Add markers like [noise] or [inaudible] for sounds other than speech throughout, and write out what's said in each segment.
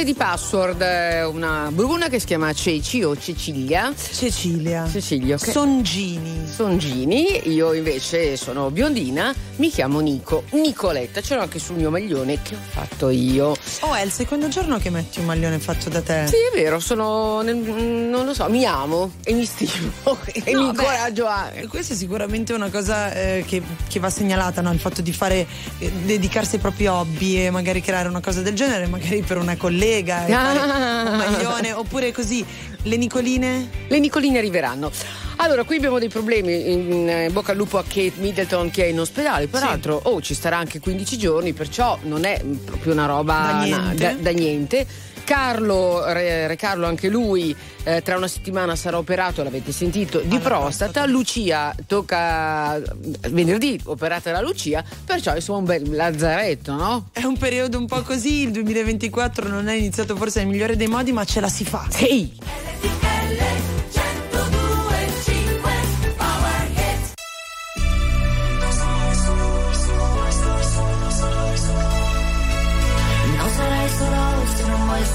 Manuale di password, eh, una bruna che si chiama Ceci o Cecilia. Cecilia. Cecilia. Okay. Songini. Songini, io invece sono biondina, mi chiamo Nico. Nicoletta, ce l'ho anche sul mio maglione che ho fatto io. Oh, è il secondo giorno che metti un maglione fatto da te. Sì, è vero, sono. non lo so, mi amo e mi stimo [laughs] e no, mi incoraggio a. Questa è sicuramente una cosa eh, che, che, va segnalata, no? Il fatto di fare, eh, dedicarsi ai propri hobby e magari creare una cosa del genere, magari per una collega, ah. [laughs] un maglione, oppure così. Le Nicoline? Le Nicoline arriveranno. Allora, qui abbiamo dei problemi. In, in bocca al lupo a Kate Middleton che è in ospedale. Peraltro, sì. oh, ci starà anche 15 giorni, perciò non è proprio una roba da niente. Da, da niente. Carlo, Re, Re, Carlo anche lui eh, tra una settimana sarà operato, l'avete sentito, di prostata. prostata. Lucia tocca venerdì operata la Lucia, perciò insomma un bel lazzaretto, no? È un periodo un po' così, il 2024 non è iniziato forse nel migliore dei modi, ma ce la si fa. Sì.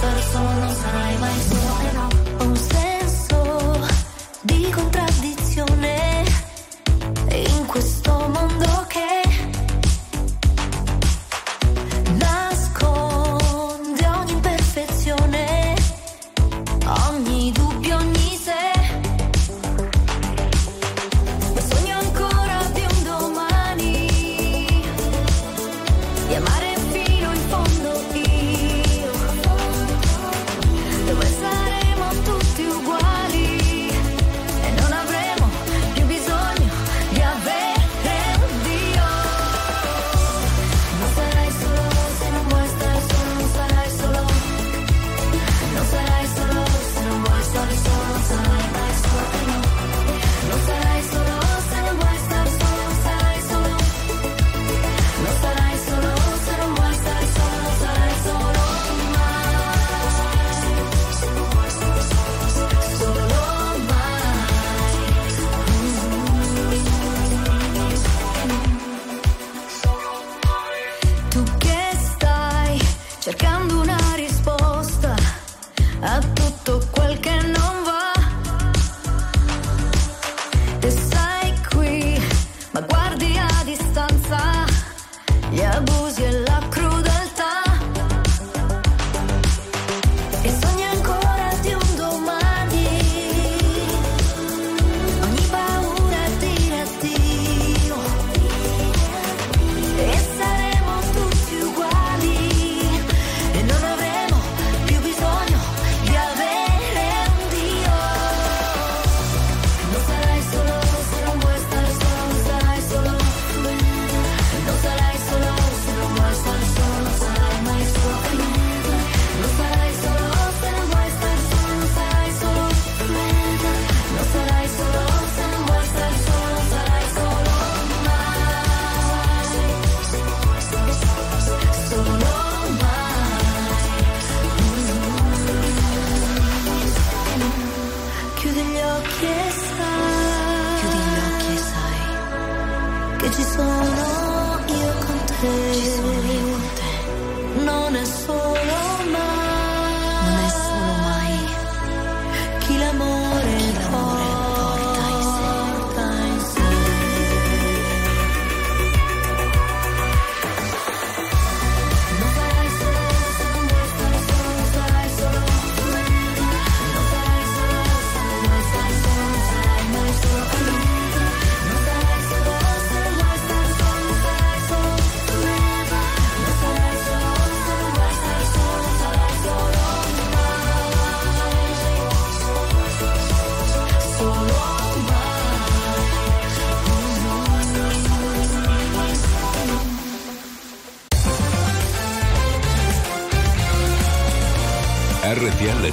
RTL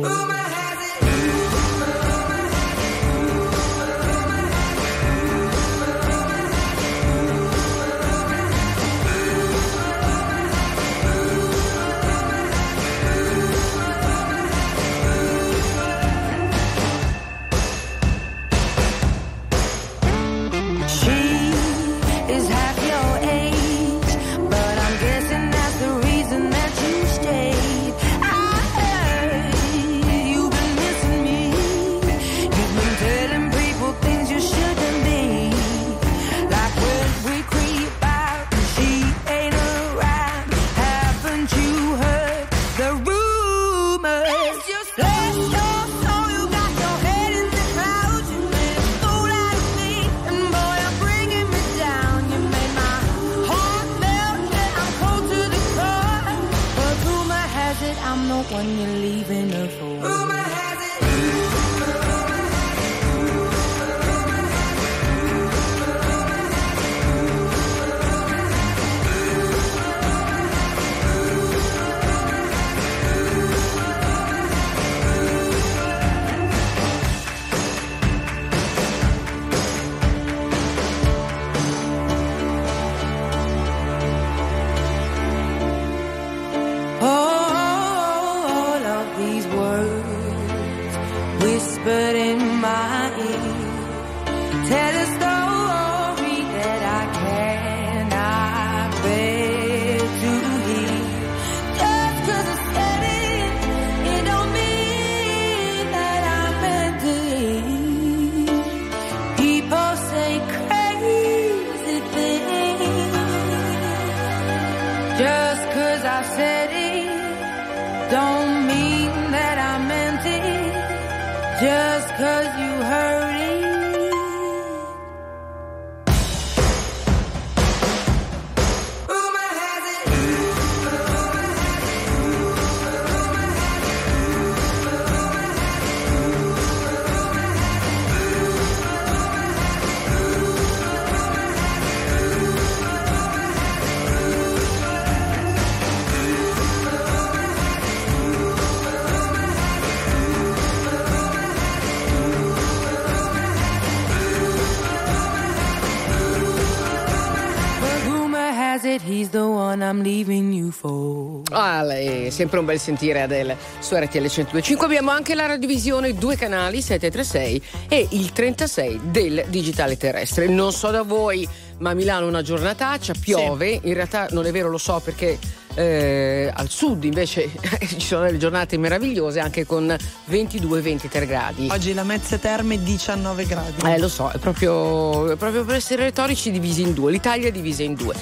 Oh, my sempre un bel sentire Adele su RTL 102.5. Abbiamo anche la radiovisione, due canali, 736 e il 36 del digitale terrestre. Non so da voi, ma a Milano una giornataccia, piove, sì. in realtà non è vero, lo so perché eh, al sud invece [laughs] ci sono delle giornate meravigliose anche con 22-23 gradi. Oggi la Mezze Terme 19 gradi. Eh lo so, è proprio, è proprio per essere retorici divisi in due, l'Italia è divisa in due.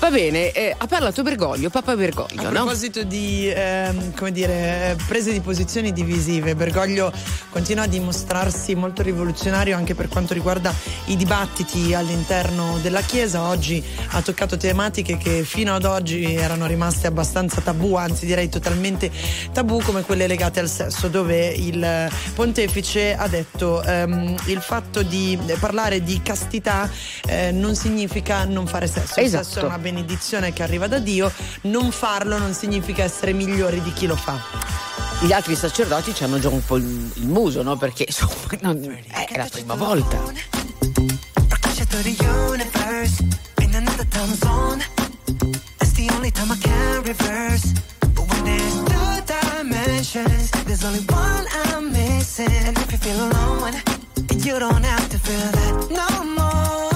Va bene, eh, ha parlato Bergoglio, Papa Bergoglio. A proposito no? di ehm, come dire, prese di posizioni divisive, Bergoglio continua a dimostrarsi molto rivoluzionario anche per quanto riguarda i dibattiti all'interno della Chiesa. Oggi ha toccato tematiche che fino ad oggi erano rimaste abbastanza tabù, anzi direi totalmente tabù, come quelle legate al sesso, dove il pontefice ha detto ehm, il fatto di parlare di castità eh, non significa non fare sesso. Esatto. Il sesso è una benedizione che arriva da Dio, non farlo non significa essere migliori di chi lo fa. Gli altri sacerdoti ci hanno già un po' il, il muso, no? Perché insomma, non, è la prima volta. There's two dimensions There's only one I'm missing. And if you feel alone, you don't have to feel that no more.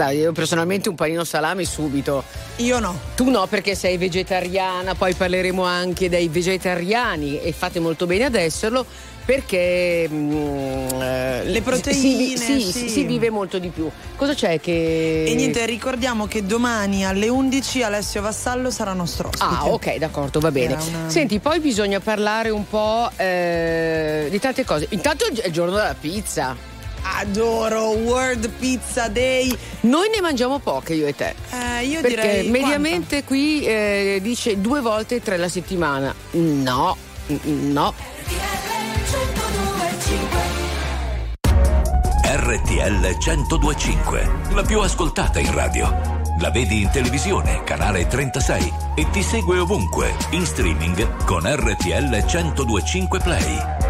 Guarda, io personalmente un panino salame subito. Io no. Tu no perché sei vegetariana, poi parleremo anche dei vegetariani e fate molto bene ad esserlo perché mm, eh, Le proteine, si, si- sì. si vive molto di più. Cosa c'è che E niente, ricordiamo che domani alle 11 Alessio Vassallo sarà nostro ospite. Ah, ok, d'accordo, va bene. Una- Senti, poi bisogna parlare un po' eh, di tante cose. Intanto è il giorno della pizza adoro World Pizza Day. Noi ne mangiamo poche, io e te. Eh, io Perché direi. mediamente quanta? qui eh, dice due volte tre la settimana. No, no. RTL 1025, la più ascoltata in radio. La vedi in televisione, canale 36 e ti segue ovunque, in streaming con RTL 1025 Play.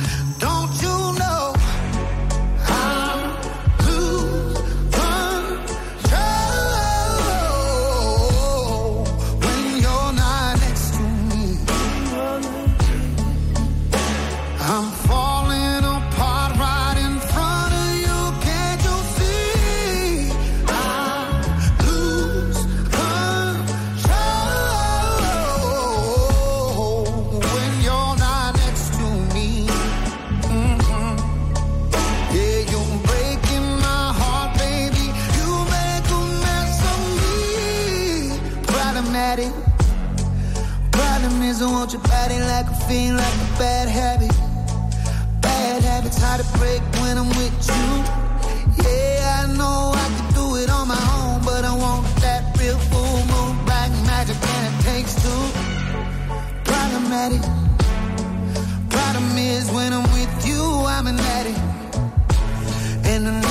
at it. Problem is when I'm with you, I'm an addict. And I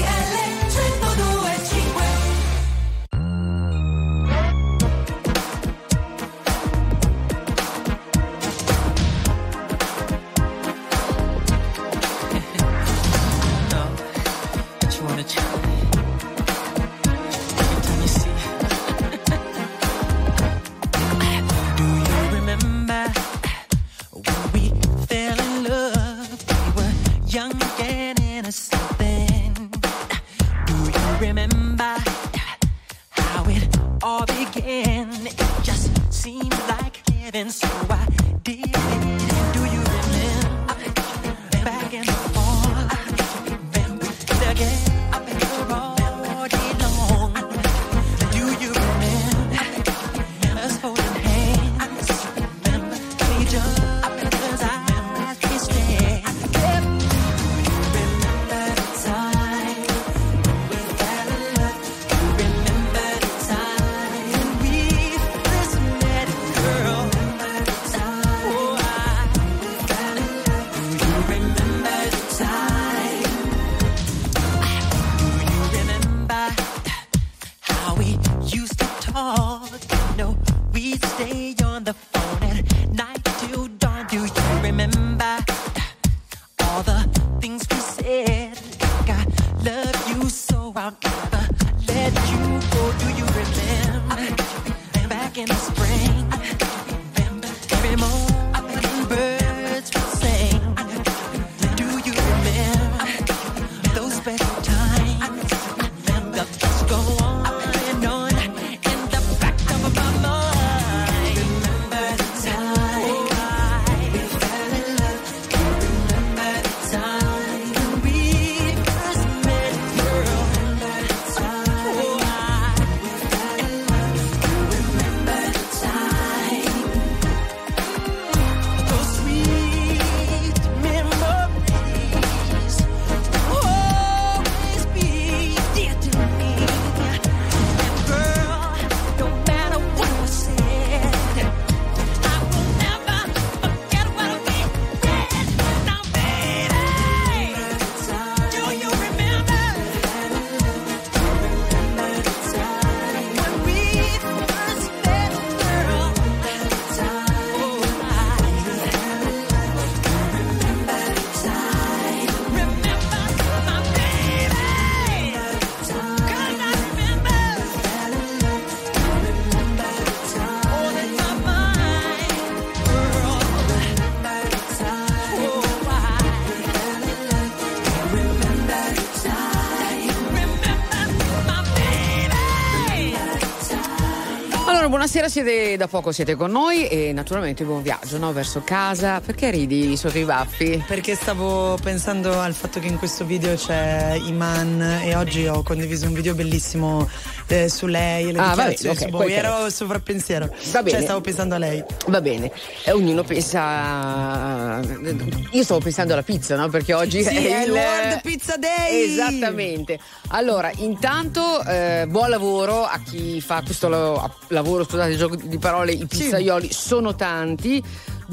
Buonasera, siete da poco siete con noi e naturalmente buon viaggio no? verso casa. Perché ridi sotto i baffi? Perché stavo pensando al fatto che in questo video c'è Iman e oggi ho condiviso un video bellissimo eh, su lei e le Ah, va dichiarazioni bene, su Bowie. Ero sovrappensiero. Va bene. Cioè stavo pensando a lei. Va bene, e ognuno pensa. Io stavo pensando alla pizza, no? Perché oggi Sì, è il World Pizza Day! Esattamente. Allora, intanto eh, buon lavoro a chi fa questo la- lavoro, scusate gioco di parole, i pizzaioli sono tanti.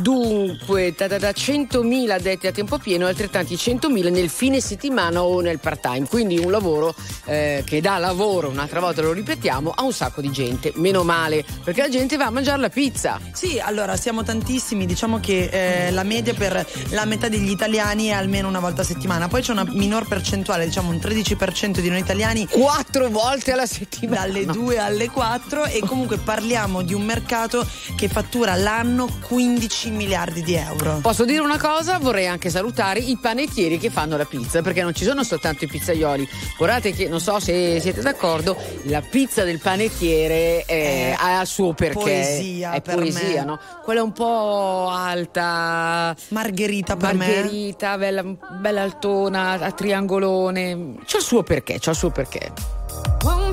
Dunque, da, da, da 100.000 addetti a tempo pieno e altrettanti 100.000 nel fine settimana o nel part time. Quindi un lavoro eh, che dà lavoro, un'altra volta lo ripetiamo, a un sacco di gente. Meno male, perché la gente va a mangiare la pizza. Sì, allora siamo tantissimi, diciamo che eh, la media per la metà degli italiani è almeno una volta a settimana, poi c'è una minor percentuale, diciamo un 13% di noi italiani Quattro volte alla settimana. dalle 2 alle 4 e comunque parliamo di un mercato che fattura l'anno 15 miliardi di euro. Posso dire una cosa? Vorrei anche salutare i panettieri che fanno la pizza, perché non ci sono soltanto i pizzaioli. Guardate che, non so se siete d'accordo, la pizza del panettiere È ha il suo perché. poesia È per poesia, me. no? Quella un po' alta. Margherita per me. Margherita, bella, bella altona, a triangolone. C'ha il suo perché, c'ha il suo perché. One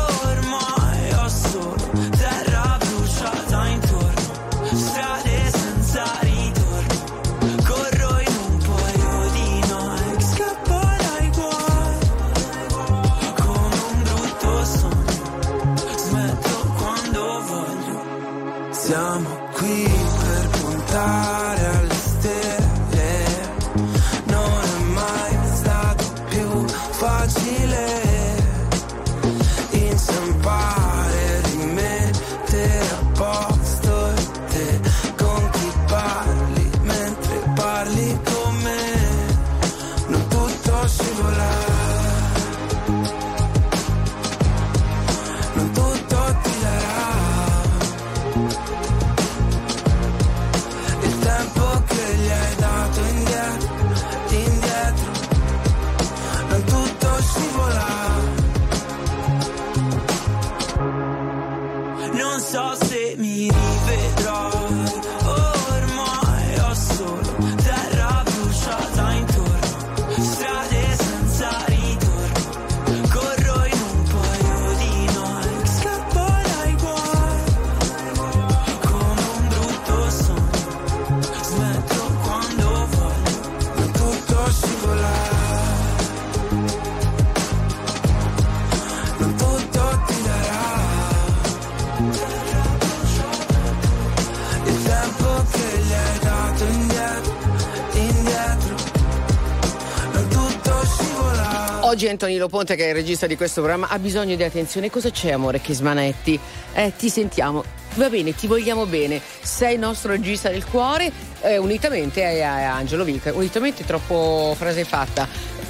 Oggi Antonino Ponte, che è il regista di questo programma, ha bisogno di attenzione. Cosa c'è, amore, che smanetti? Eh, ti sentiamo. Va bene, ti vogliamo bene. Sei il nostro regista del cuore, eh, unitamente a, a Angelo Vica. Unitamente troppo frase fatta.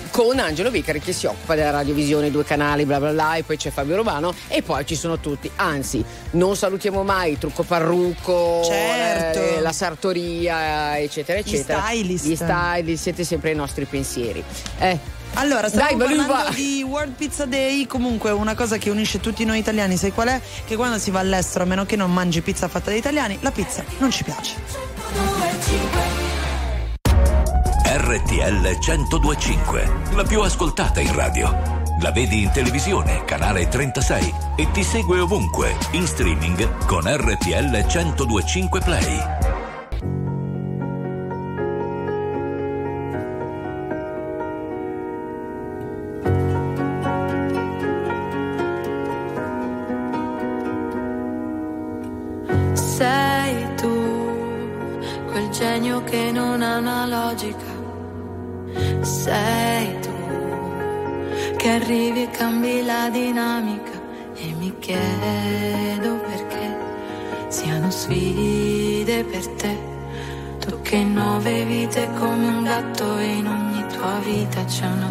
Con Angelo Vicari che si occupa della radiovisione, due canali, bla bla bla, e poi c'è Fabio Romano e poi ci sono tutti. Anzi, non salutiamo mai Trucco Parrucco, Certo. eh, la sartoria, eccetera, Gli eccetera. stylist. Gli stylist, siete sempre ai nostri pensieri. Eh, Allora, stiamo Dai, parlando di World Pizza Day, comunque una cosa che unisce tutti noi italiani, sai qual è? Che quando si va all'estero, a meno che non mangi pizza fatta da italiani, la pizza non ci piace. RTL 1025, la più ascoltata in radio. La vedi in televisione, canale 36 e ti segue ovunque, in streaming con RTL 1025 Play. Tua vita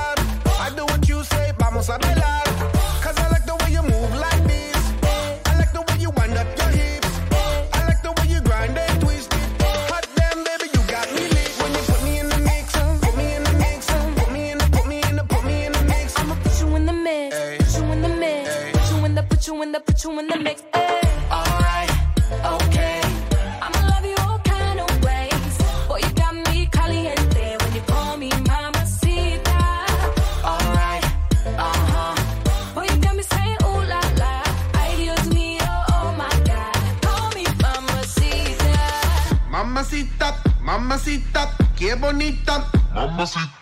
es bonita. Mamacita.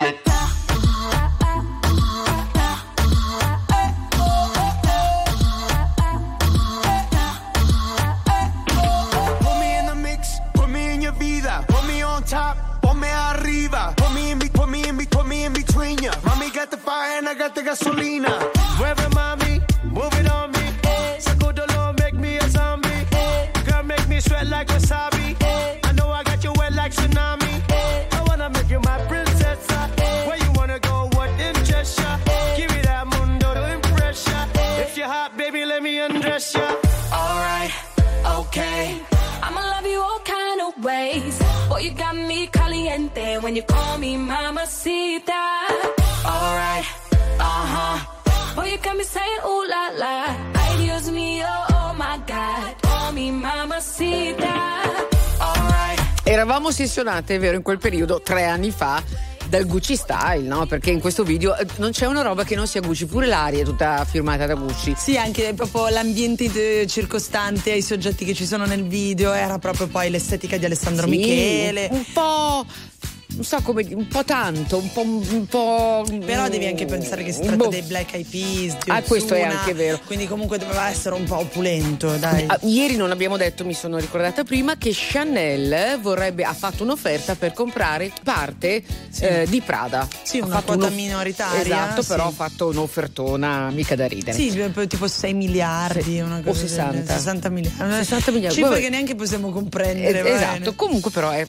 Ossessionate, è vero, in quel periodo, tre anni fa, dal Gucci Style, no? Perché in questo video eh, non c'è una roba che non sia Gucci, pure l'aria è tutta firmata da Gucci. Sì, anche proprio l'ambiente eh, circostante ai soggetti che ci sono nel video era proprio poi l'estetica di Alessandro Sì, Michele. Un po'. Non so come un po' tanto, un po'. Un po' Però devi anche pensare che si tratta Boh. dei Black Eyed Peas. Ah, questo è Ozuna, anche vero. Quindi comunque doveva essere un po' opulento, dai. Ah, ieri non abbiamo detto, mi sono ricordata prima, che Chanel vorrebbe, ha fatto un'offerta per comprare parte eh, di Prada. Sì, Ha una quota un'off- minoritaria, Esatto, sì. però ha fatto un'offertona mica da ridere. Sì, tipo 6 miliardi, una cosa O 60. del- 60 miliardi. 60 miliardi, Cifre che neanche possiamo comprendere. Eh, esatto, bene. comunque però è.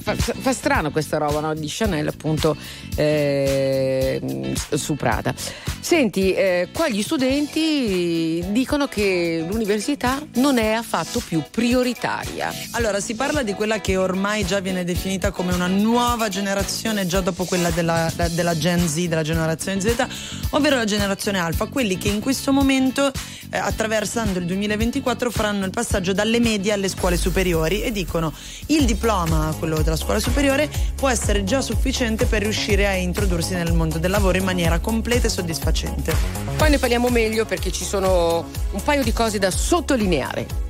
Fa, fa strano questa roba no, di Chanel appunto eh, su Prada. Senti, eh, qua gli studenti dicono che l'università non è affatto più prioritaria. Allora, si parla di quella che ormai già viene definita come una nuova generazione, già dopo quella della, della Gen Z, della generazione Z, ovvero la generazione Alfa, quelli che in questo momento, eh, attraversando il 2024, faranno il passaggio dalle medie alle scuole superiori e dicono il diploma, quello della scuola superiore, può essere già sufficiente per riuscire a introdursi nel mondo del lavoro in maniera completa e soddisfacente. Poi ne parliamo meglio perché ci sono un paio di cose da sottolineare.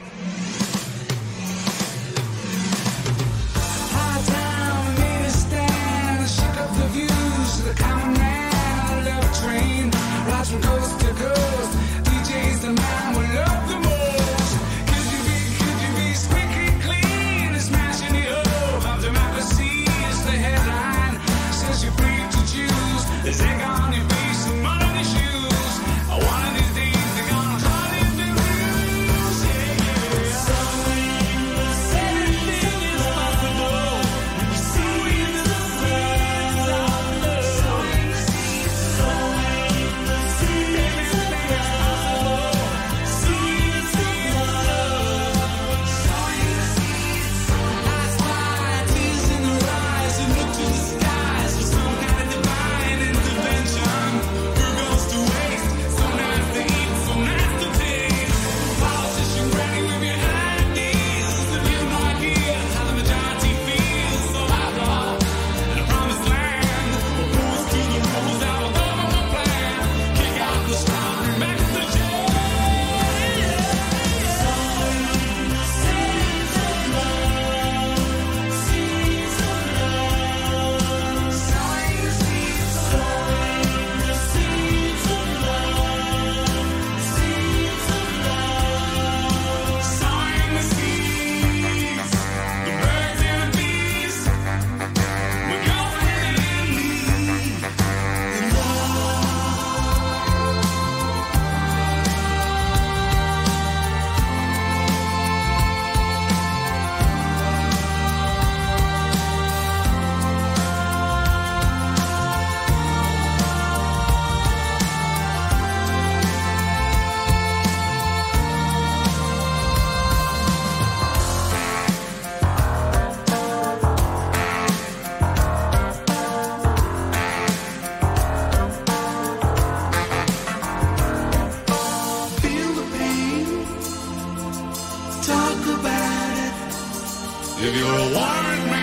If you're a warrant man,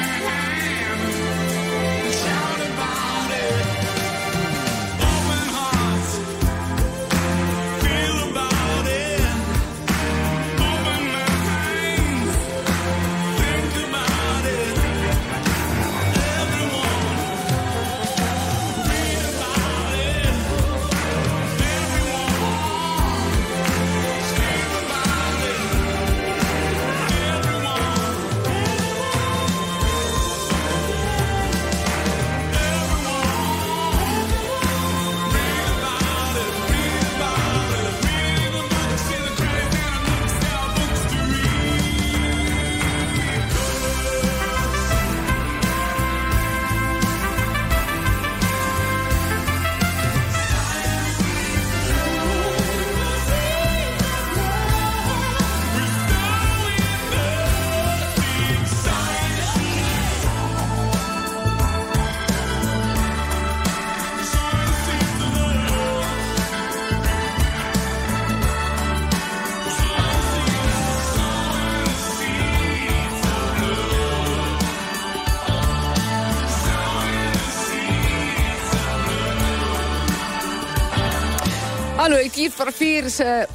For Fears, eh,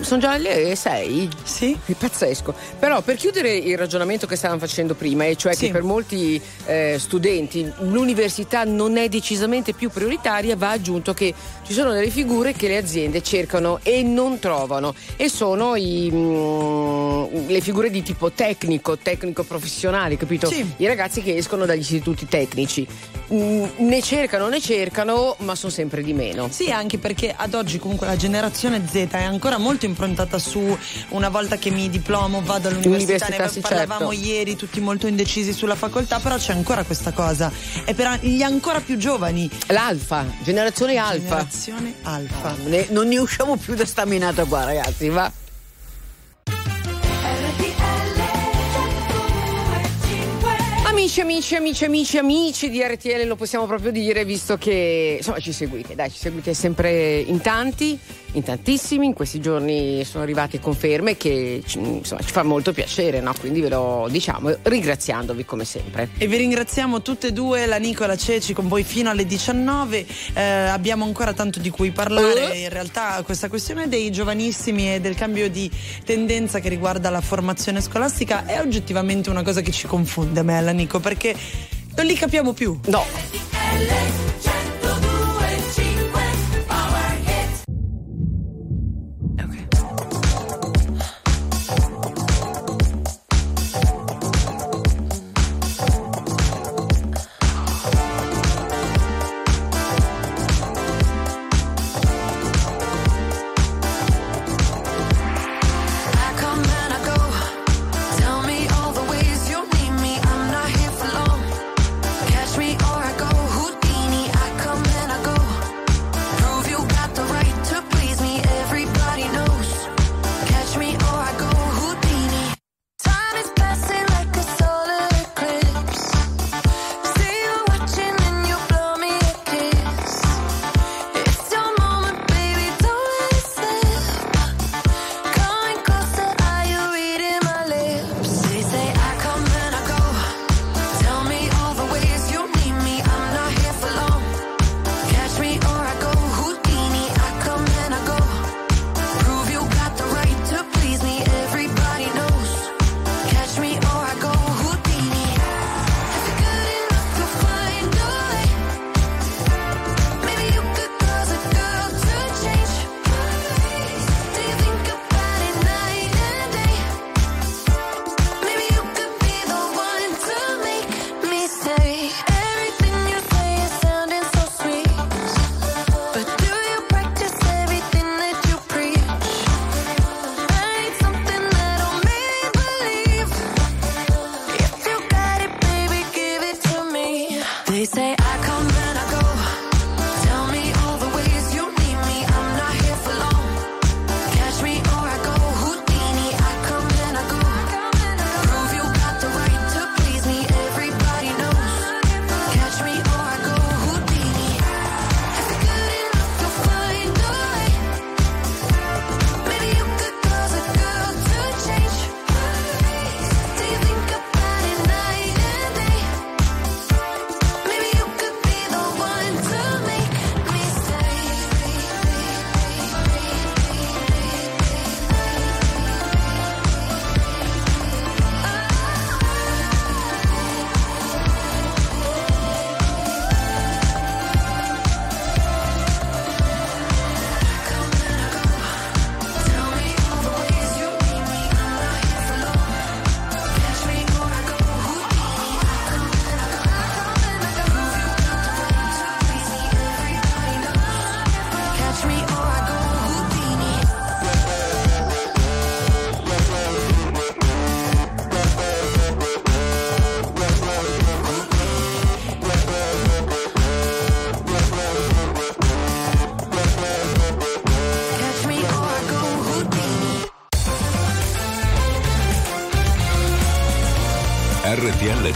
sono già le 6? Sì. È pazzesco. Però per chiudere il ragionamento che stavamo facendo prima, e cioè Sì. che per molti eh, studenti l'università non è decisamente più prioritaria, va aggiunto che ci sono delle figure che le aziende cercano e non trovano e sono i, mm, le figure di tipo tecnico, tecnico professionale, capito? Sì. I ragazzi che escono dagli istituti tecnici. Mm, ne cercano, ne cercano, ma sono sempre di meno. Sì, anche perché ad oggi comunque la generazione Z è ancora molto improntata su una volta che mi diplomo vado all'università, Università, ne sì, parlavamo certo. ieri tutti molto indecisi sulla facoltà, però c'è ancora questa cosa. E per gli ancora più giovani, L'alfa, generazione alfa. generazione alfa. Ne- non ne usciamo più da sta minata qua, ragazzi, va. Amici, amici, amici, amici, amici di RTL, lo possiamo proprio dire, visto che insomma ci seguite, dai, ci seguite sempre in tanti in tantissimi. In questi giorni sono arrivate conferme che insomma, ci fa molto piacere, no? quindi ve lo diciamo ringraziandovi come sempre. E vi ringraziamo tutte e due, la Nicola Ceci con voi fino alle 19. Eh, abbiamo ancora tanto di cui parlare. Uh. In realtà questa questione dei giovanissimi e del cambio di tendenza che riguarda la formazione scolastica è oggettivamente una cosa che ci confonde a me e alla Nico perché non li capiamo più. No.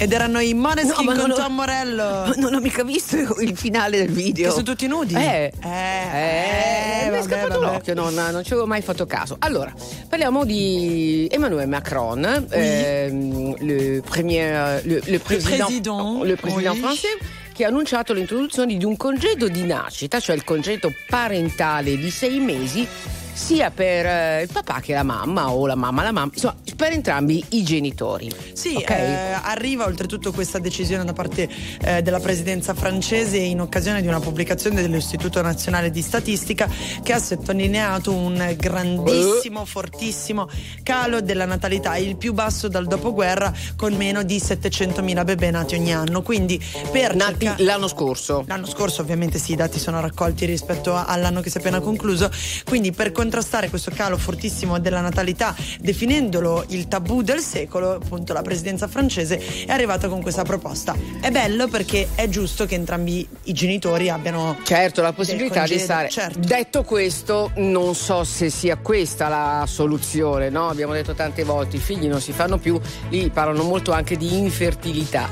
Ed erano i Moneskin No, con ho- Tom Morello. Non ho mica visto il finale del video. Che sono tutti nudi? Eh. Eh, Eh, mi è scappato l'occhio, non, non ci avevo mai fatto caso. Allora, parliamo di Emmanuel Macron, ehm, le, premier, le, le président, président, le président oui. français, che ha annunciato l'introduzione di un congedo di nascita, cioè il congedo parentale di sei mesi, sia per eh, il papà che la mamma o la mamma la mamma, insomma, per entrambi i genitori. Sì, Ok? eh, arriva oltretutto questa decisione da parte eh, della presidenza francese in occasione di una pubblicazione dell'Istituto Nazionale di Statistica che ha sottolineato un grandissimo, fortissimo calo della natalità, il più basso dal dopoguerra con meno di 700.000 bebè nati ogni anno. Quindi per Nati cerca- l'anno scorso. L'anno scorso ovviamente sì, i dati sono raccolti rispetto all'anno che si è appena concluso, quindi per contrastare questo calo fortissimo della natalità, definendolo il tabù del secolo, appunto la presidenza francese è arrivata con questa proposta. È bello perché è giusto che entrambi i genitori abbiano Certo, la possibilità di congedo, stare. certo. Detto questo, non so se sia questa la soluzione, no? Abbiamo detto tante volte, i figli non si fanno più, lì parlano molto anche di infertilità.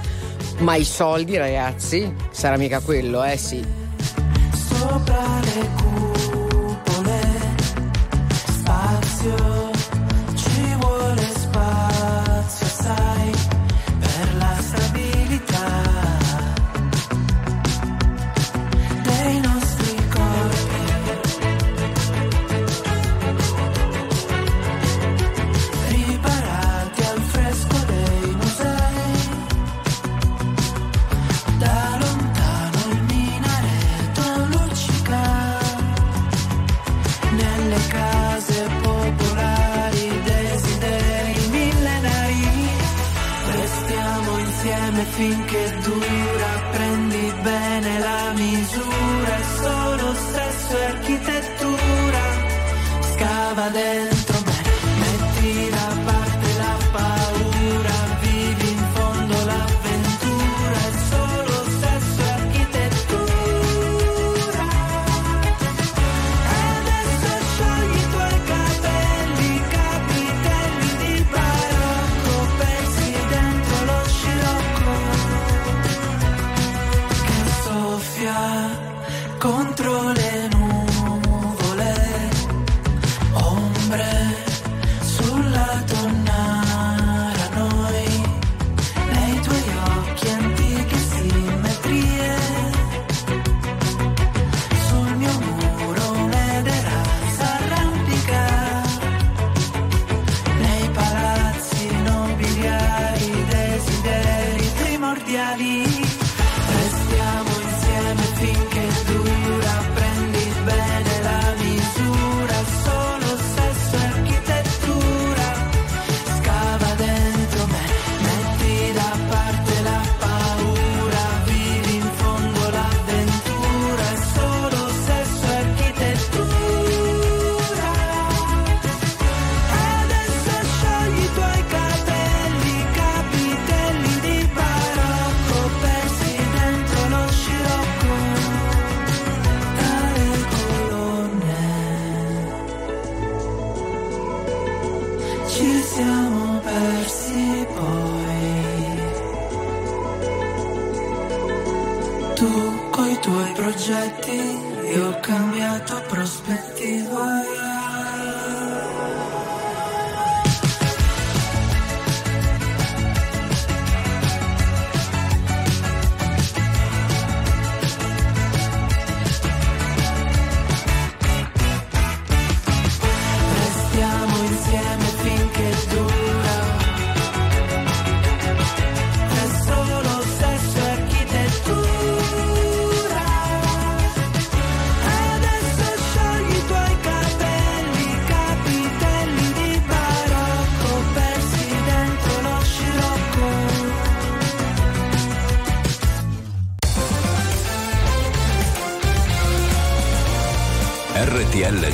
Ma i soldi, ragazzi, sarà mica quello, eh sì. Sopra le cupole, spazio, vuole spazio, sai, finché dura prendi bene la misura è solo sesso e architettura scava dentro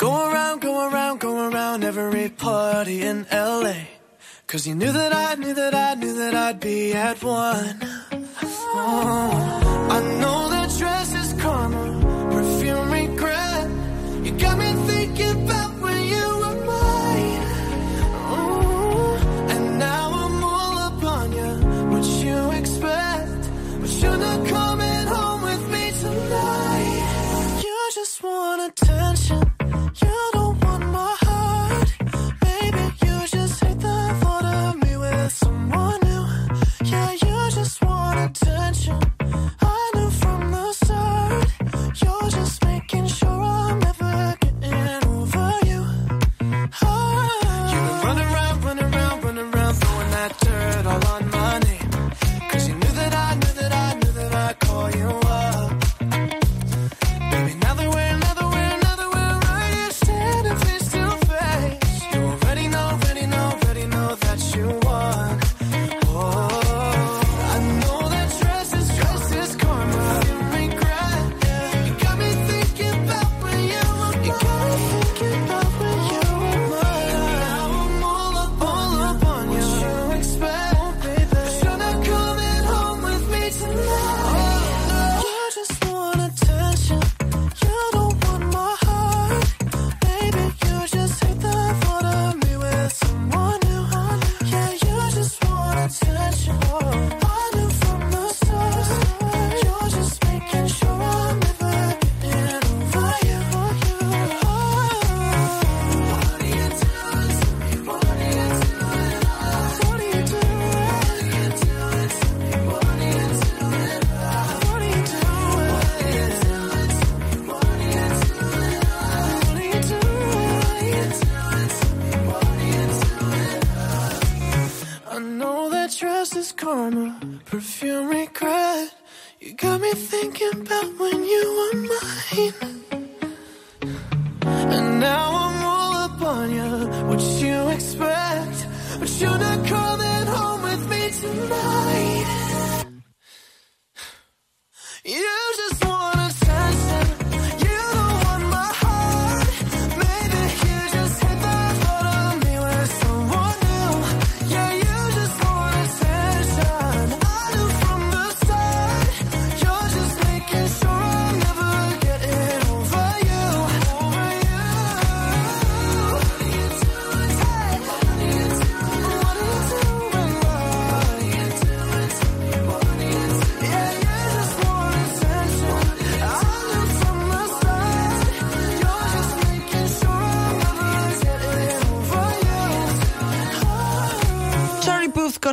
Go around, go around, go around every party in LA. Cause you knew that I knew that I knew that I'd be at one. Oh, I know that dress is karma, perfume regret. You got me thinking about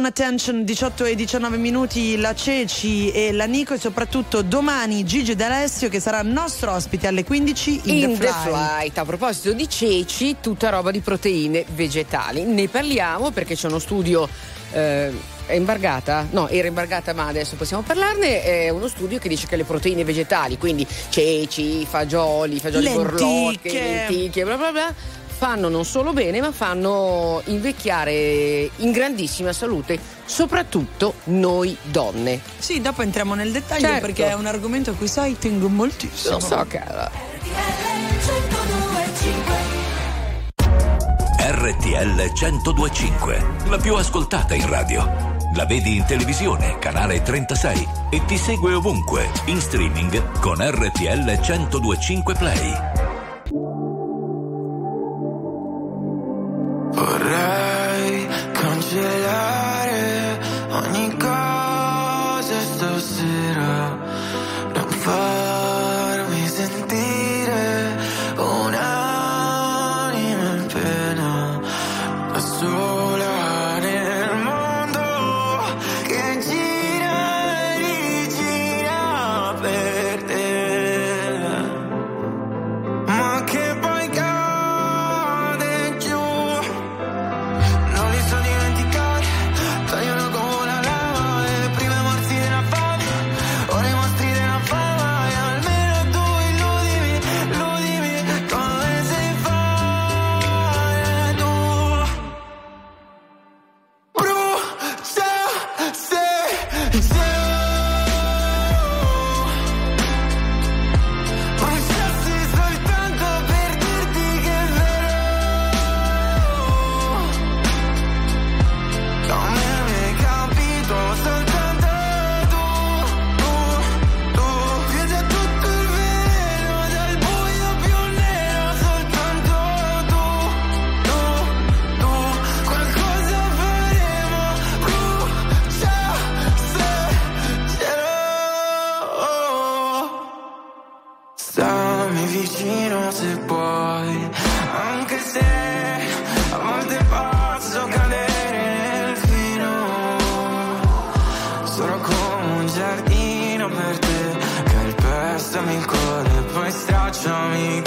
Attention 18 e 19 minuti la Ceci e la Nico e soprattutto domani Gigi D'Alessio che sarà nostro ospite alle 15 in, in the, flight. the, flight. A proposito di ceci, tutta roba di proteine vegetali. Ne parliamo perché c'è uno studio eh, è imbargata? No, era imbargata, ma adesso possiamo parlarne. È uno studio che dice che le proteine vegetali, quindi ceci, fagioli, fagioli lenticchie. borlocche, lenticchie, bla bla bla fanno non solo bene ma fanno invecchiare in grandissima salute soprattutto noi donne. Sì, dopo entriamo nel dettaglio certo. perché è un argomento a cui sai tengo moltissimo. Lo so cara. RTL 1025, la più ascoltata in radio. La vedi in televisione, canale 36 e ti segue ovunque, in streaming con RTL 1025 Play. tell me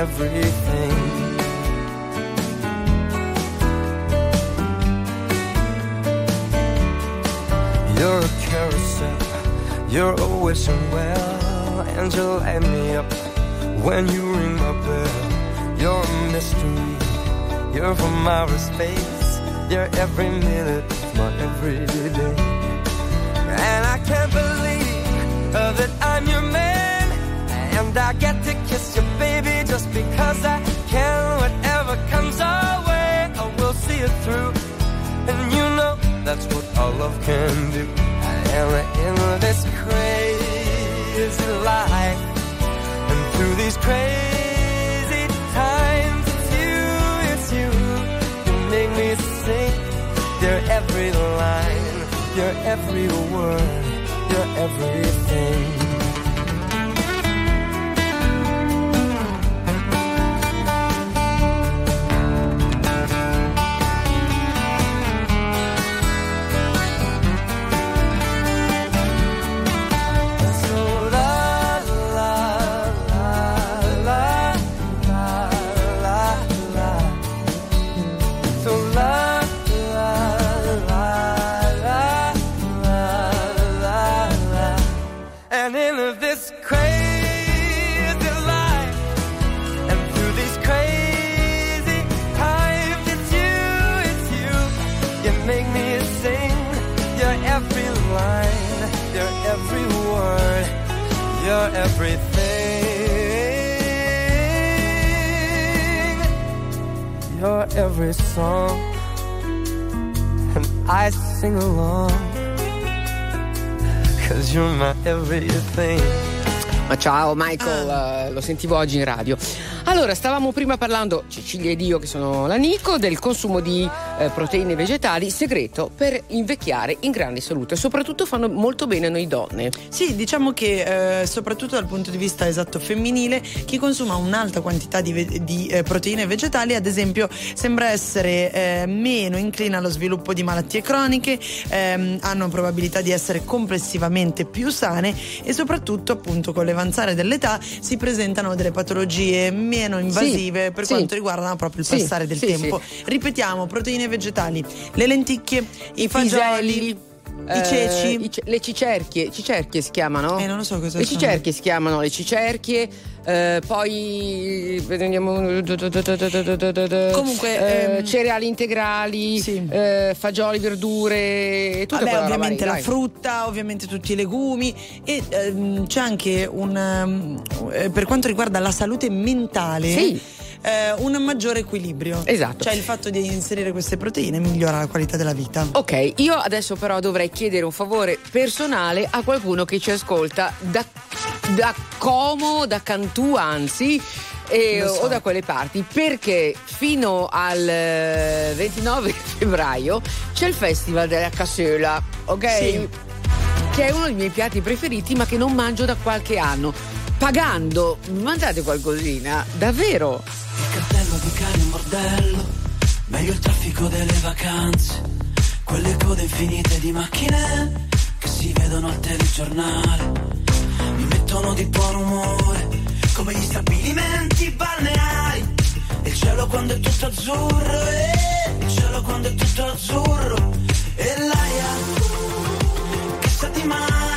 everything. You're a carousel, you're a wishing well, and you light me up when you ring my bell. You're a mystery, you're from outer space, you're every minute of my everyday. And I can't believe that I'm your man, and I get to kiss you, baby, just because I can. Whatever comes our way, I will see it through. And you know that's what our love can do. I am in this crazy life, and through these crazy times, it's you, it's you. You make me sing your every line, your every word, your everything. Your every song, and I sing along, cause you're my everything. Ma ciao Michael, eh, lo sentivo oggi in radio. Allora, stavamo prima parlando, Cecilia ed io che sono la Nico, del consumo di eh, proteine vegetali, segreto per invecchiare in grande salute. Soprattutto fanno molto bene a noi donne. Sì, diciamo che eh, soprattutto dal punto di vista esatto femminile, chi consuma un'alta quantità di, ve- di, eh, proteine vegetali, ad esempio, sembra essere eh, meno incline allo sviluppo di malattie croniche, ehm, hanno probabilità di essere complessivamente più sane e soprattutto, appunto, con l'avanzare dell'età si presentano delle patologie meno invasive per sì. quanto riguardano proprio il Sì, passare del sì, tempo. Ripetiamo, proteine vegetali, le lenticchie, i, fagioli, piselli, i eh, ceci. i ce- le cicerchie, cicerchie si chiamano? Eh, non lo so cosa Le sono. cicerchie si chiamano le cicerchie, eh, poi vediamo Comunque, eh, ehm, cereali integrali, eh, fagioli, verdure, tutta Vabbè, ovviamente la dai. frutta, ovviamente tutti i legumi e ehm, c'è anche un ehm, eh, per quanto riguarda la salute mentale Sì. Eh, un maggiore equilibrio. Esatto. Cioè il fatto di inserire queste proteine migliora la qualità della vita. Ok, io adesso però dovrei chiedere un favore personale a qualcuno che ci ascolta da, da Como, da Cantù anzi. e- Lo so. o da quelle parti perché fino al eh, 29 [laughs] febbraio c'è il festival della cassola ok Sì. che è uno dei miei piatti preferiti ma che non mangio da qualche anno pagando mi mandate qualcosina davvero cartello di cane bordello, meglio il traffico delle vacanze, quelle code infinite di macchine che si vedono al telegiornale, mi mettono di buon umore, come gli stabilimenti balneari, il cielo quando è tutto azzurro, eh, il cielo quando è tutto azzurro, e l'aria che sa di mare,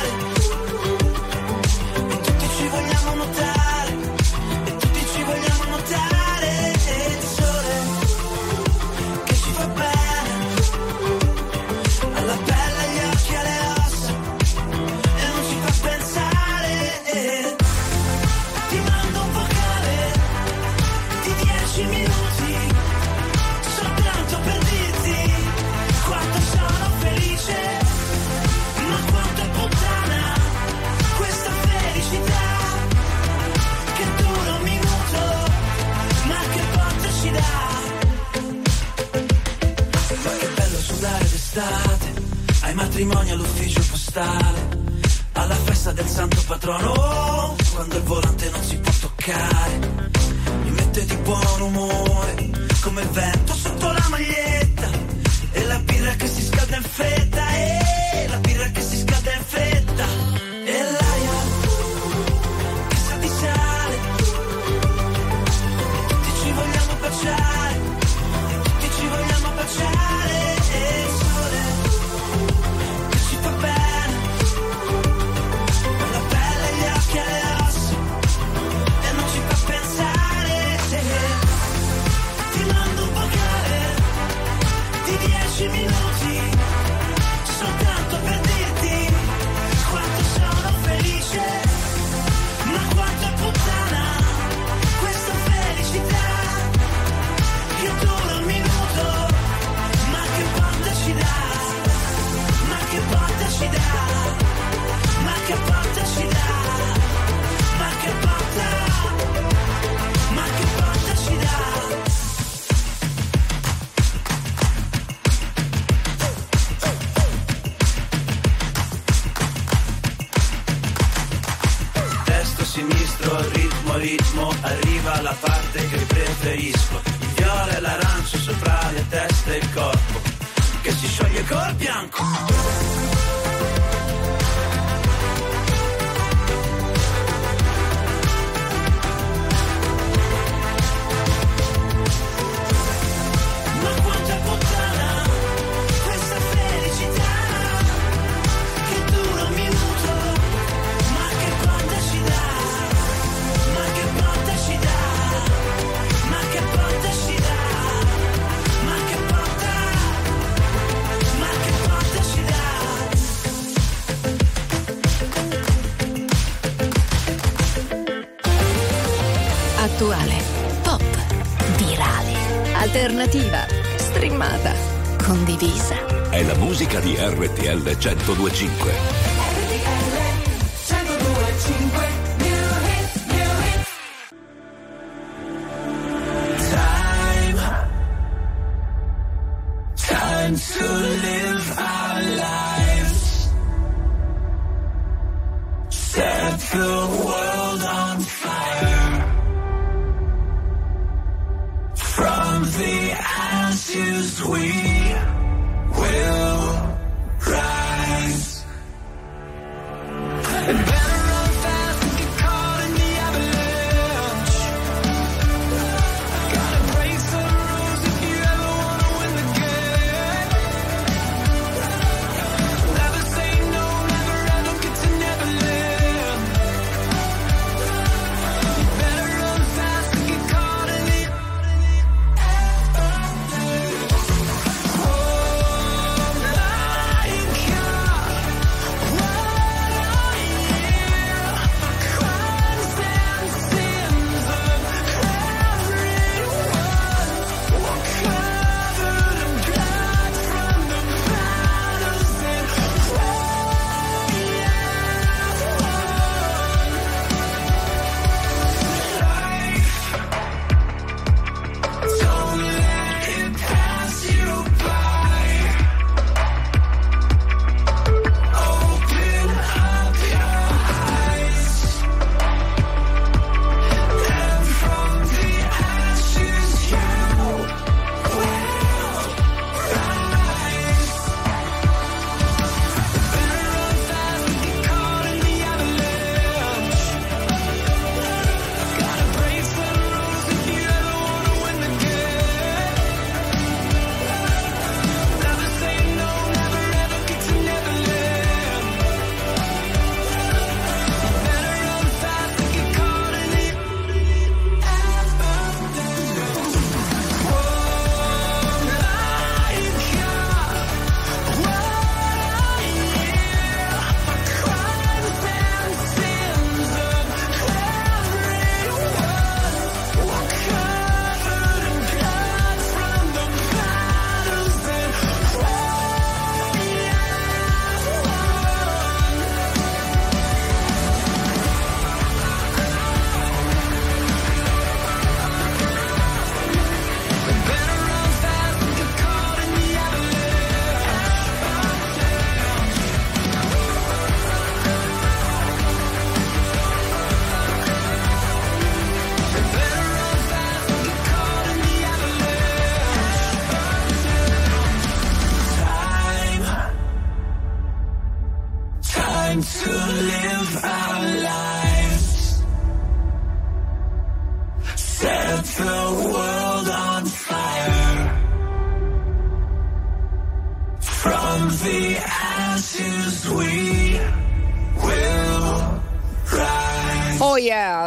d'estate, ai matrimoni all'ufficio postale, alla festa del santo patrono, oh, quando il volante non si può toccare, mi mette di buon umore, come il vento sotto la maglietta, e la birra che si scalda in fretta. 1025.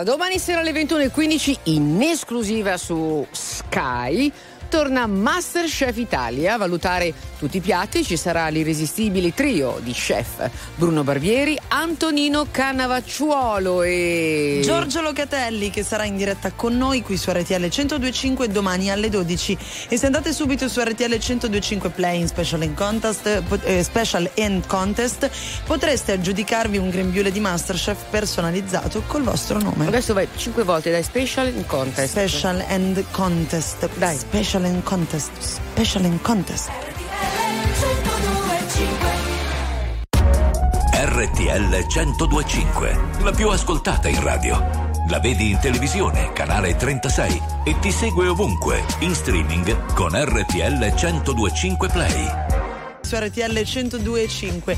Domani sera alle 21.15 in esclusiva su Sky. Torna Masterchef Italia a valutare tutti i piatti. Ci sarà l'irresistibile trio di chef Bruno Barbieri, Antonino Cannavacciuolo e Giorgio Locatelli che sarà in diretta con noi qui su RTL 1025 domani alle 12 e se andate subito su RTL 1025 Play in Special End Contest, eh, Special End Contest potreste aggiudicarvi un grembiule di Masterchef personalizzato col vostro nome. Adesso vai 5 volte dai Special in Contest. Special End Contest. Dai. Special End Contest. Special End Contest. RTL 1025, la più ascoltata in radio. La vedi in televisione, canale 36 e ti segue ovunque, in streaming con RTL 1025 Play. Su RTL 1025.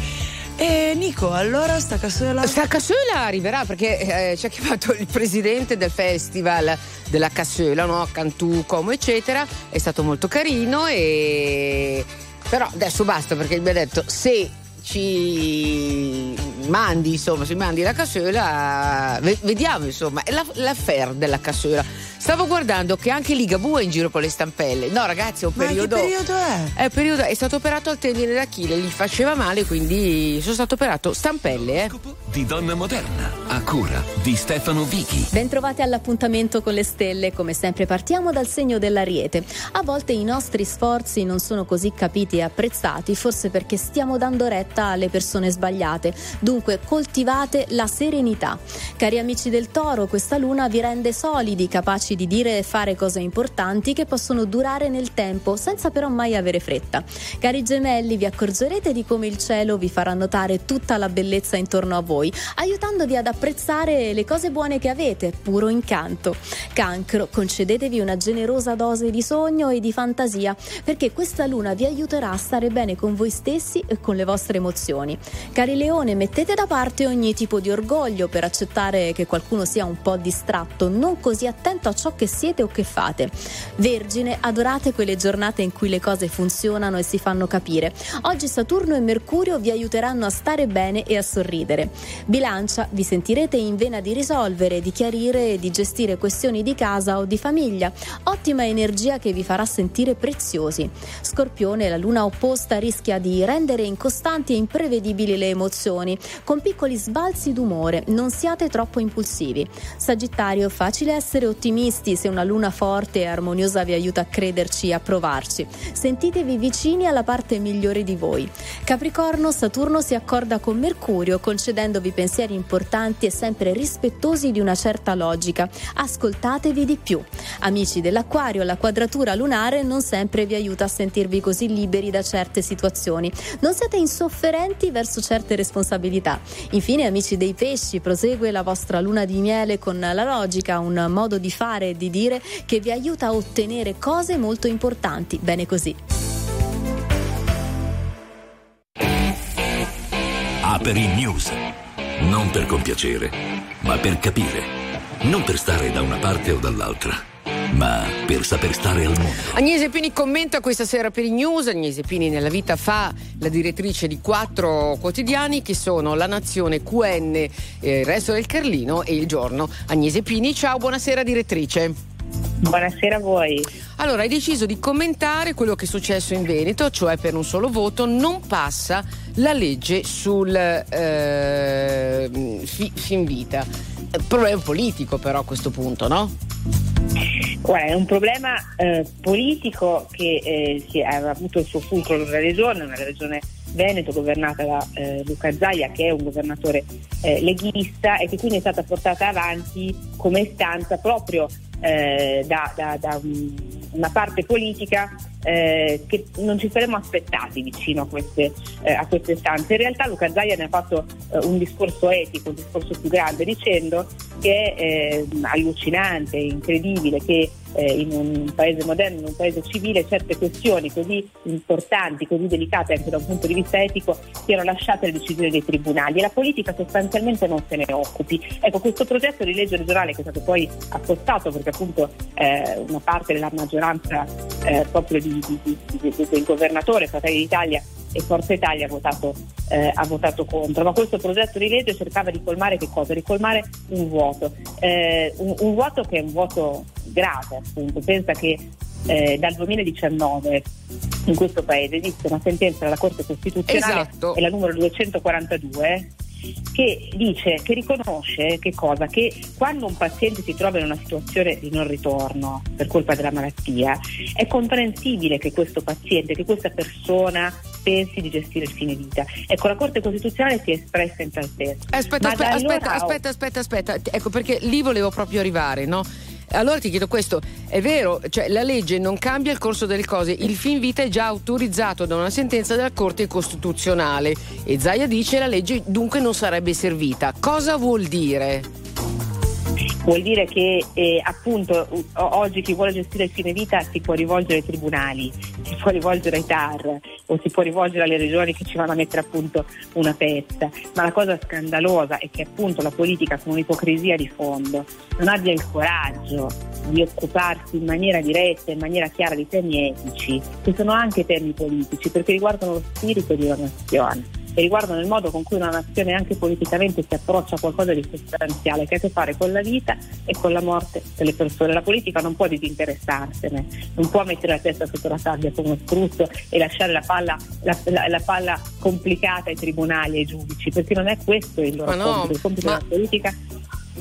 E Nico, allora sta cassola. Sta cassola arriverà perché eh, ci ha chiamato il presidente del festival della cassola, no? Cantù, Como, eccetera. È stato molto carino e. Però adesso basta perché mi ha detto se ci mandi insomma se mandi la cassola ve- vediamo insomma l'affair della cassola stavo guardando che anche Ligabue è in giro con le stampelle no ragazzi è un Ma che periodo periodo è? è, un periodo- è stato operato al tendine d'Achille gli faceva male quindi sono stato operato stampelle eh Di donna moderna, a cura di Stefano Vichi. Bentrovati all'appuntamento con le stelle, come sempre partiamo dal segno dell'ariete. A volte i nostri sforzi non sono così capiti e apprezzati, forse perché stiamo dando retta alle persone sbagliate. Dunque coltivate la serenità. Cari amici del toro, questa luna vi rende solidi, capaci di dire e fare cose importanti che possono durare nel tempo, senza però mai avere fretta. Cari gemelli, vi accorgerete di come il cielo vi farà notare tutta la bellezza intorno a voi, aiutandovi ad apprezzare le cose buone che avete, puro incanto. Cancro, concedetevi una generosa dose di sogno e di fantasia, perché questa luna vi aiuterà a stare bene con voi stessi e con le vostre emozioni. Cari leone, mettete da parte ogni tipo di orgoglio per accettare che qualcuno sia un po' distratto, non così attento a ciò che siete o che fate. Vergine, adorate quelle giornate in cui le cose funzionano e si fanno capire. Oggi Saturno e Mercurio vi aiuteranno a stare bene e a sorridere. Bilancia, vi sentirete in vena di risolvere, di chiarire e di gestire questioni di casa o di famiglia. Ottima energia che vi farà sentire preziosi. Scorpione, la luna opposta rischia di rendere incostanti e imprevedibili le emozioni, con piccoli sbalzi d'umore. Non siate troppo impulsivi. Sagittario, facile essere ottimisti se una luna forte e armoniosa vi aiuta a crederci e a provarci. Sentitevi vicini alla parte migliore di voi. Capricorno, Saturno si accorda con Mercurio, concedendovi pensieri importanti e sempre rispettosi di una certa logica. Ascoltatevi di più. Amici dell'Acquario, la quadratura lunare non sempre vi aiuta a sentirvi così liberi da certe situazioni. Non siate insofferenti verso certe responsabilità. Infine, amici dei pesci, prosegue la vostra luna di miele con la logica, un modo di fare e di dire che vi aiuta a ottenere cose molto importanti. Bene così. Aperi News. Non per compiacere, ma per capire. Non per stare da una parte o dall'altra, ma per saper stare al mondo. Agnese Pini commenta questa sera per i news. Agnese Pini nella vita fa la direttrice di quattro quotidiani che sono La Nazione, QN, eh, Il Resto del Carlino e Il Giorno. Agnese Pini, ciao, buonasera direttrice. Buonasera a voi. Allora, hai deciso di commentare quello che è successo in Veneto, cioè per un solo voto non passa la legge sul eh, fi- fin vita. Eh, Problema politico però a questo punto, no? Guarda, è un problema eh, politico che eh, si è, avuto il suo fulcro in una regione, una regione Veneto governata da eh, Luca Zaia che è un governatore eh, leghista e che quindi è stata portata avanti come istanza proprio eh, da, da- da un- una parte politica eh, che non ci saremmo aspettati vicino a queste, eh, a queste istanze. In realtà Luca Zaia ne ha fatto eh, un discorso etico, un discorso più grande, dicendo che è eh, allucinante, incredibile che eh, in un paese moderno, in un paese civile, certe questioni così importanti, così delicate anche da un punto di vista etico siano lasciate alle decisioni dei tribunali e la politica sostanzialmente non se ne occupi. Ecco, questo progetto di legge regionale che è stato poi appostato perché appunto eh, una parte della maggioranza eh, proprio di- di- di- del governatore Fratelli d'Italia e Forza Italia ha votato, eh, ha votato contro, ma questo progetto di legge cercava di colmare che cosa? Di colmare un vuoto, Eh, un, un vuoto che è un vuoto grave appunto, pensa che eh, dal 2019 in questo paese esiste una sentenza della Corte Costituzionale, Esatto. è la numero 242, che dice, che riconosce che cosa? Che quando un paziente si trova in una situazione di non ritorno per colpa della malattia, è comprensibile che questo paziente, che questa persona pensi di gestire il fine vita. Ecco, la Corte Costituzionale si è espressa in tal senso. Aspetta, aspetta, allora aspetta, aspetta, aspetta, aspetta. Ecco perché lì volevo proprio arrivare, no? Allora ti chiedo questo, è vero, cioè la legge non cambia il corso delle cose, il fin vita è già autorizzato da una sentenza della Corte Costituzionale e Zaia dice la legge dunque non sarebbe servita. Cosa vuol dire? Vuol dire che eh, appunto oggi chi vuole gestire il fine vita si può rivolgere ai tribunali, si può rivolgere ai TAR o si può rivolgere alle regioni che ci vanno a mettere appunto una pezza, ma la cosa scandalosa è che appunto la politica con un'ipocrisia di fondo non abbia il coraggio di occuparsi in maniera diretta, in maniera chiara di temi etici, che sono anche temi politici perché riguardano lo spirito di una nazione e riguardano il modo con cui una nazione anche politicamente si approccia a qualcosa di sostanziale che ha a che fare con la vita e con la morte delle persone. La politica non può disinteressarsene, non può mettere la testa sotto la sabbia come struzzo e lasciare la palla, la, la- la palla complicata ai tribunali e ai giudici, perché non è questo il loro Ma no, compito, il compito ma- della politica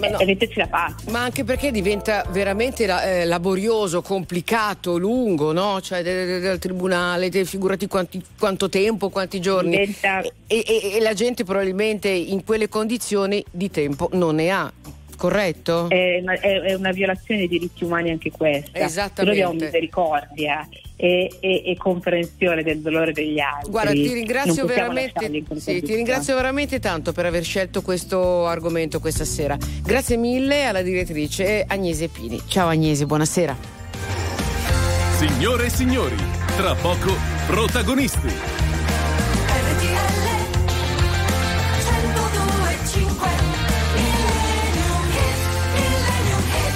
è metterci la pasta. Ma anche perché diventa veramente la- eh, laborioso, complicato, lungo, no? Cioè de- de- del tribunale, te- figurati quanti- quanto tempo, quanti giorni. Diventa- E, e- e la gente probabilmente in quelle condizioni di tempo non ne ha, corretto? È una, è- è una violazione dei diritti umani anche questa. Esattamente. Noi abbiamo misericordia e, e- e comprensione del dolore degli altri. Guarda, ti ringrazio veramente, sì, ti ringrazio veramente tanto per aver scelto questo argomento questa sera. Grazie mille alla direttrice Agnese Pini. Ciao Agnese, buonasera. Signore e signori, tra poco protagonisti.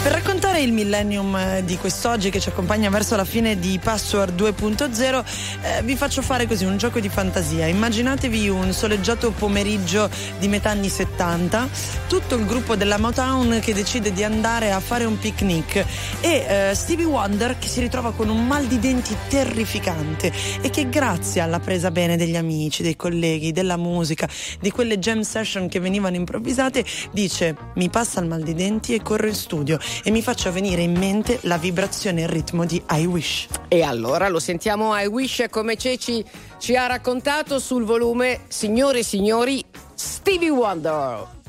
Per raccontare il millennium eh, di quest'oggi che ci accompagna verso la fine di Password 2.0, eh, vi faccio fare così un gioco di fantasia. Immaginatevi un soleggiato pomeriggio di metà anni 70, tutto il gruppo della Motown che decide di andare a fare un picnic e eh, Stevie Wonder che si ritrova con un mal di denti terrificante e che grazie alla presa bene degli amici, dei colleghi, della musica, di quelle jam session che venivano improvvisate, dice mi passa il mal di denti e corro in studio e mi faccio venire in mente la vibrazione e il ritmo di I Wish. E allora lo sentiamo I Wish come Ceci ci ha raccontato sul volume Signore e signori Stevie Wonder.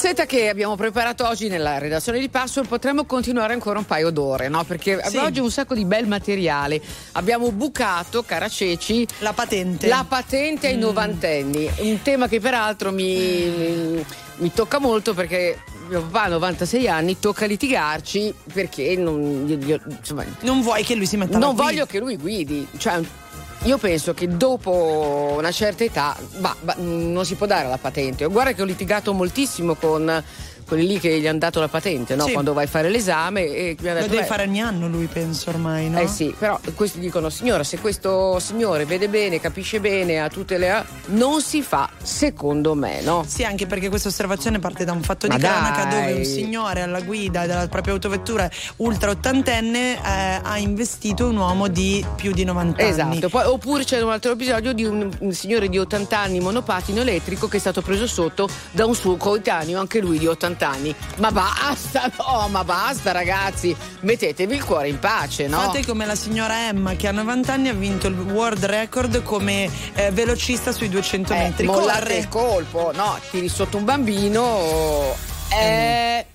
Mazzetta che abbiamo preparato oggi nella redazione di Password potremmo continuare ancora un paio d'ore, no? Perché Sì. oggi un sacco di bel materiale. Abbiamo bucato, cara Ceci, La patente. la patente ai Mm. novantenni. Un tema che peraltro mi, mi- mi tocca molto perché mio papà ha 96 anni, tocca litigarci perché non, io- io- insomma, Non vuoi che lui si metta non guida. voglio che lui guidi. Cioè, io penso che dopo una certa età bah, bah, non si può dare la patente. Guarda che ho litigato moltissimo con quelli lì che gli hanno dato la patente, no? Sì. quando vai a fare l'esame. E mi ha Lo detto, deve "Beh, fare ogni anno lui, penso ormai, no? eh sì, però questi dicono, signora, se questo signore vede bene, capisce bene, ha tutte le... non si fa, secondo me, no? Sì, anche perché questa osservazione parte da un fatto Ma di cronaca dai. dove un signore alla guida della propria autovettura ultra ottantenne eh, ha investito un uomo di più di 90 anni. Esatto, oppure c'è un altro episodio di un, un signore di 80 anni monopattino elettrico che è stato preso sotto da un suo coetaneo, anche lui di 80 anni. Ma basta, [laughs] no, ma basta ragazzi, mettetevi il cuore in pace, no? Fate come la signora Emma che a 90 anni ha vinto il world record come eh, velocista sui 200 Eh, metri. mollate Corre. il colpo, no, tiri sotto un bambino. Eh,